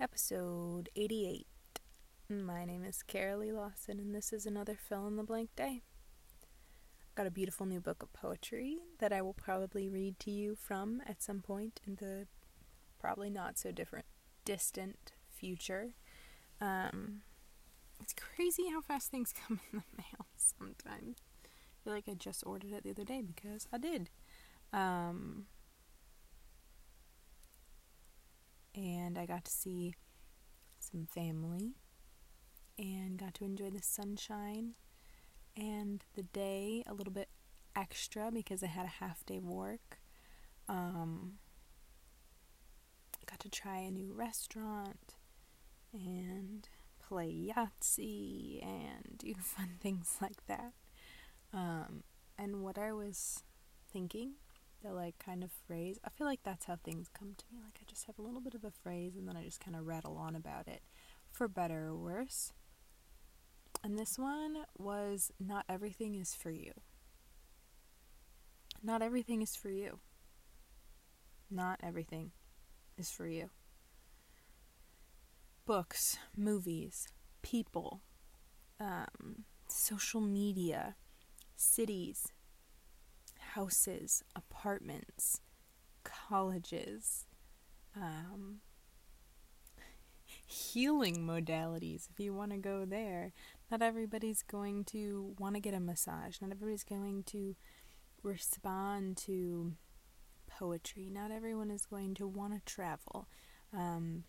episode 88. My name is Carolee Lawson, and this is another fill in the blank day. I've got a beautiful new book of poetry that I will probably read to you from at some point in the probably not so different, distant future. Um, it's crazy how fast things come in the mail sometimes. I feel like I just ordered it the other day because I did. Um, and I got to see some family and got to enjoy the sunshine and the day a little bit extra because I had a half day of work. Um, got to try a new restaurant and play Yahtzee and do fun things like that. Um, and what I was thinking the like kind of phrase. I feel like that's how things come to me. Like I just have a little bit of a phrase and then I just kind of rattle on about it for better or worse. And this one was not everything is for you. Not everything is for you. Not everything is for you. Books, movies, people, um, social media, cities, houses, apartments, colleges, um, healing modalities, if you want to go there. Not everybody's going to want to get a massage. Not everybody's going to respond to poetry. Not everyone is going to want to travel. Um,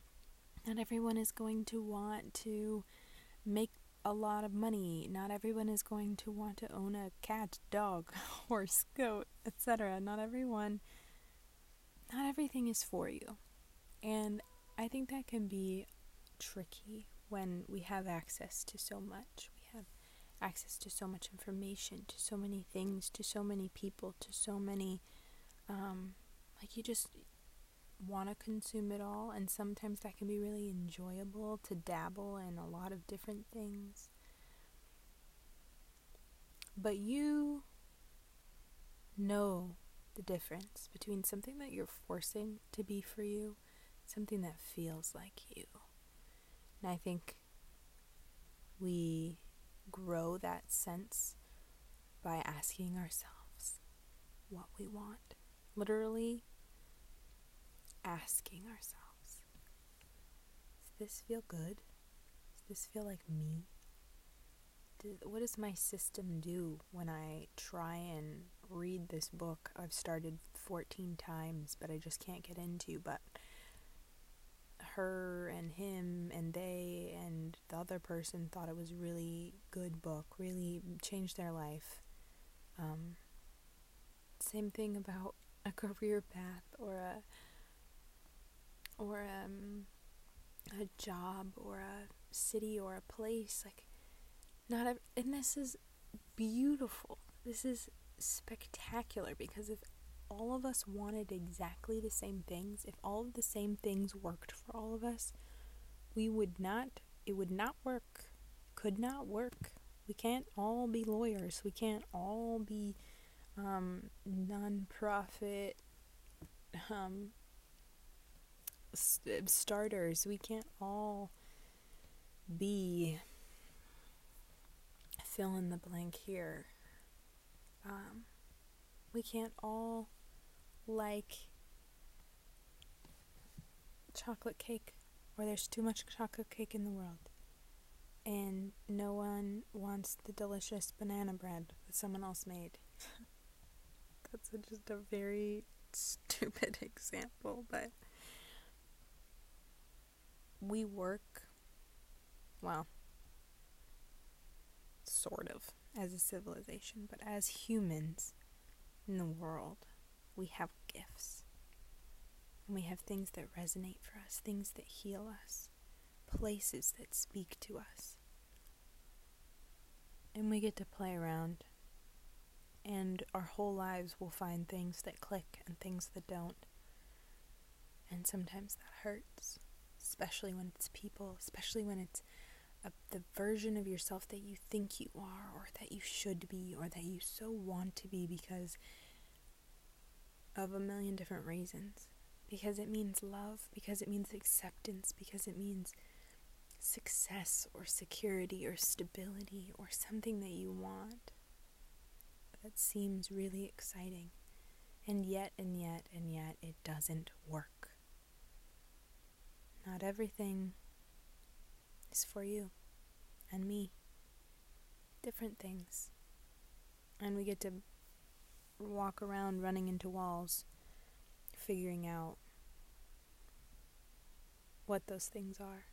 not everyone is going to want to make a lot of money. Not everyone is going to want to own a cat, dog, horse, goat, etc. Not everyone, not everything is for you. And I think that can be tricky when we have access to so much. We have access to so much information, to so many things, to so many people, to so many, um, like you just want to consume it all, and sometimes that can be really enjoyable to dabble in a lot of different things. But you know the difference between something that you're forcing to be for you, something that feels like you. And I think we grow that sense by asking ourselves what we want. Literally, asking ourselves Does this feel good? Does this feel like me? what does my system do when I try and read this book I've started 14 times but I just can't get into? But her and him and they and the other person thought it was really good book, really changed their life. Um, same thing about a career path or a or um, a job or a city or a place like not a, and this is beautiful. This is spectacular because if all of us wanted exactly the same things if all of the same things worked for all of us we would not it would not work could not work. We can't all be lawyers. We can't all be um, non-profit um, starters. We can't all be fill in the blank here. Um, we can't all like chocolate cake, or there's too much chocolate cake in the world. And no one wants the delicious banana bread that someone else made. That's a, just a very stupid example, but we work, well, sort of, as a civilization, but as humans in the world, we have gifts. And we have things that resonate for us, things that heal us, places that speak to us. And we get to play around. And our whole lives will find things that click and things that don't. And sometimes that hurts especially when it's people, especially when it's a, the version of yourself that you think you are, or that you should be, or that you so want to be because of a million different reasons. because it means love, because it means acceptance, because it means success or security or stability or something that you want that seems really exciting. And yet, and yet, and yet, it doesn't work. Not everything is for you and me. Different things. And we get to walk around running into walls, figuring out what those things are.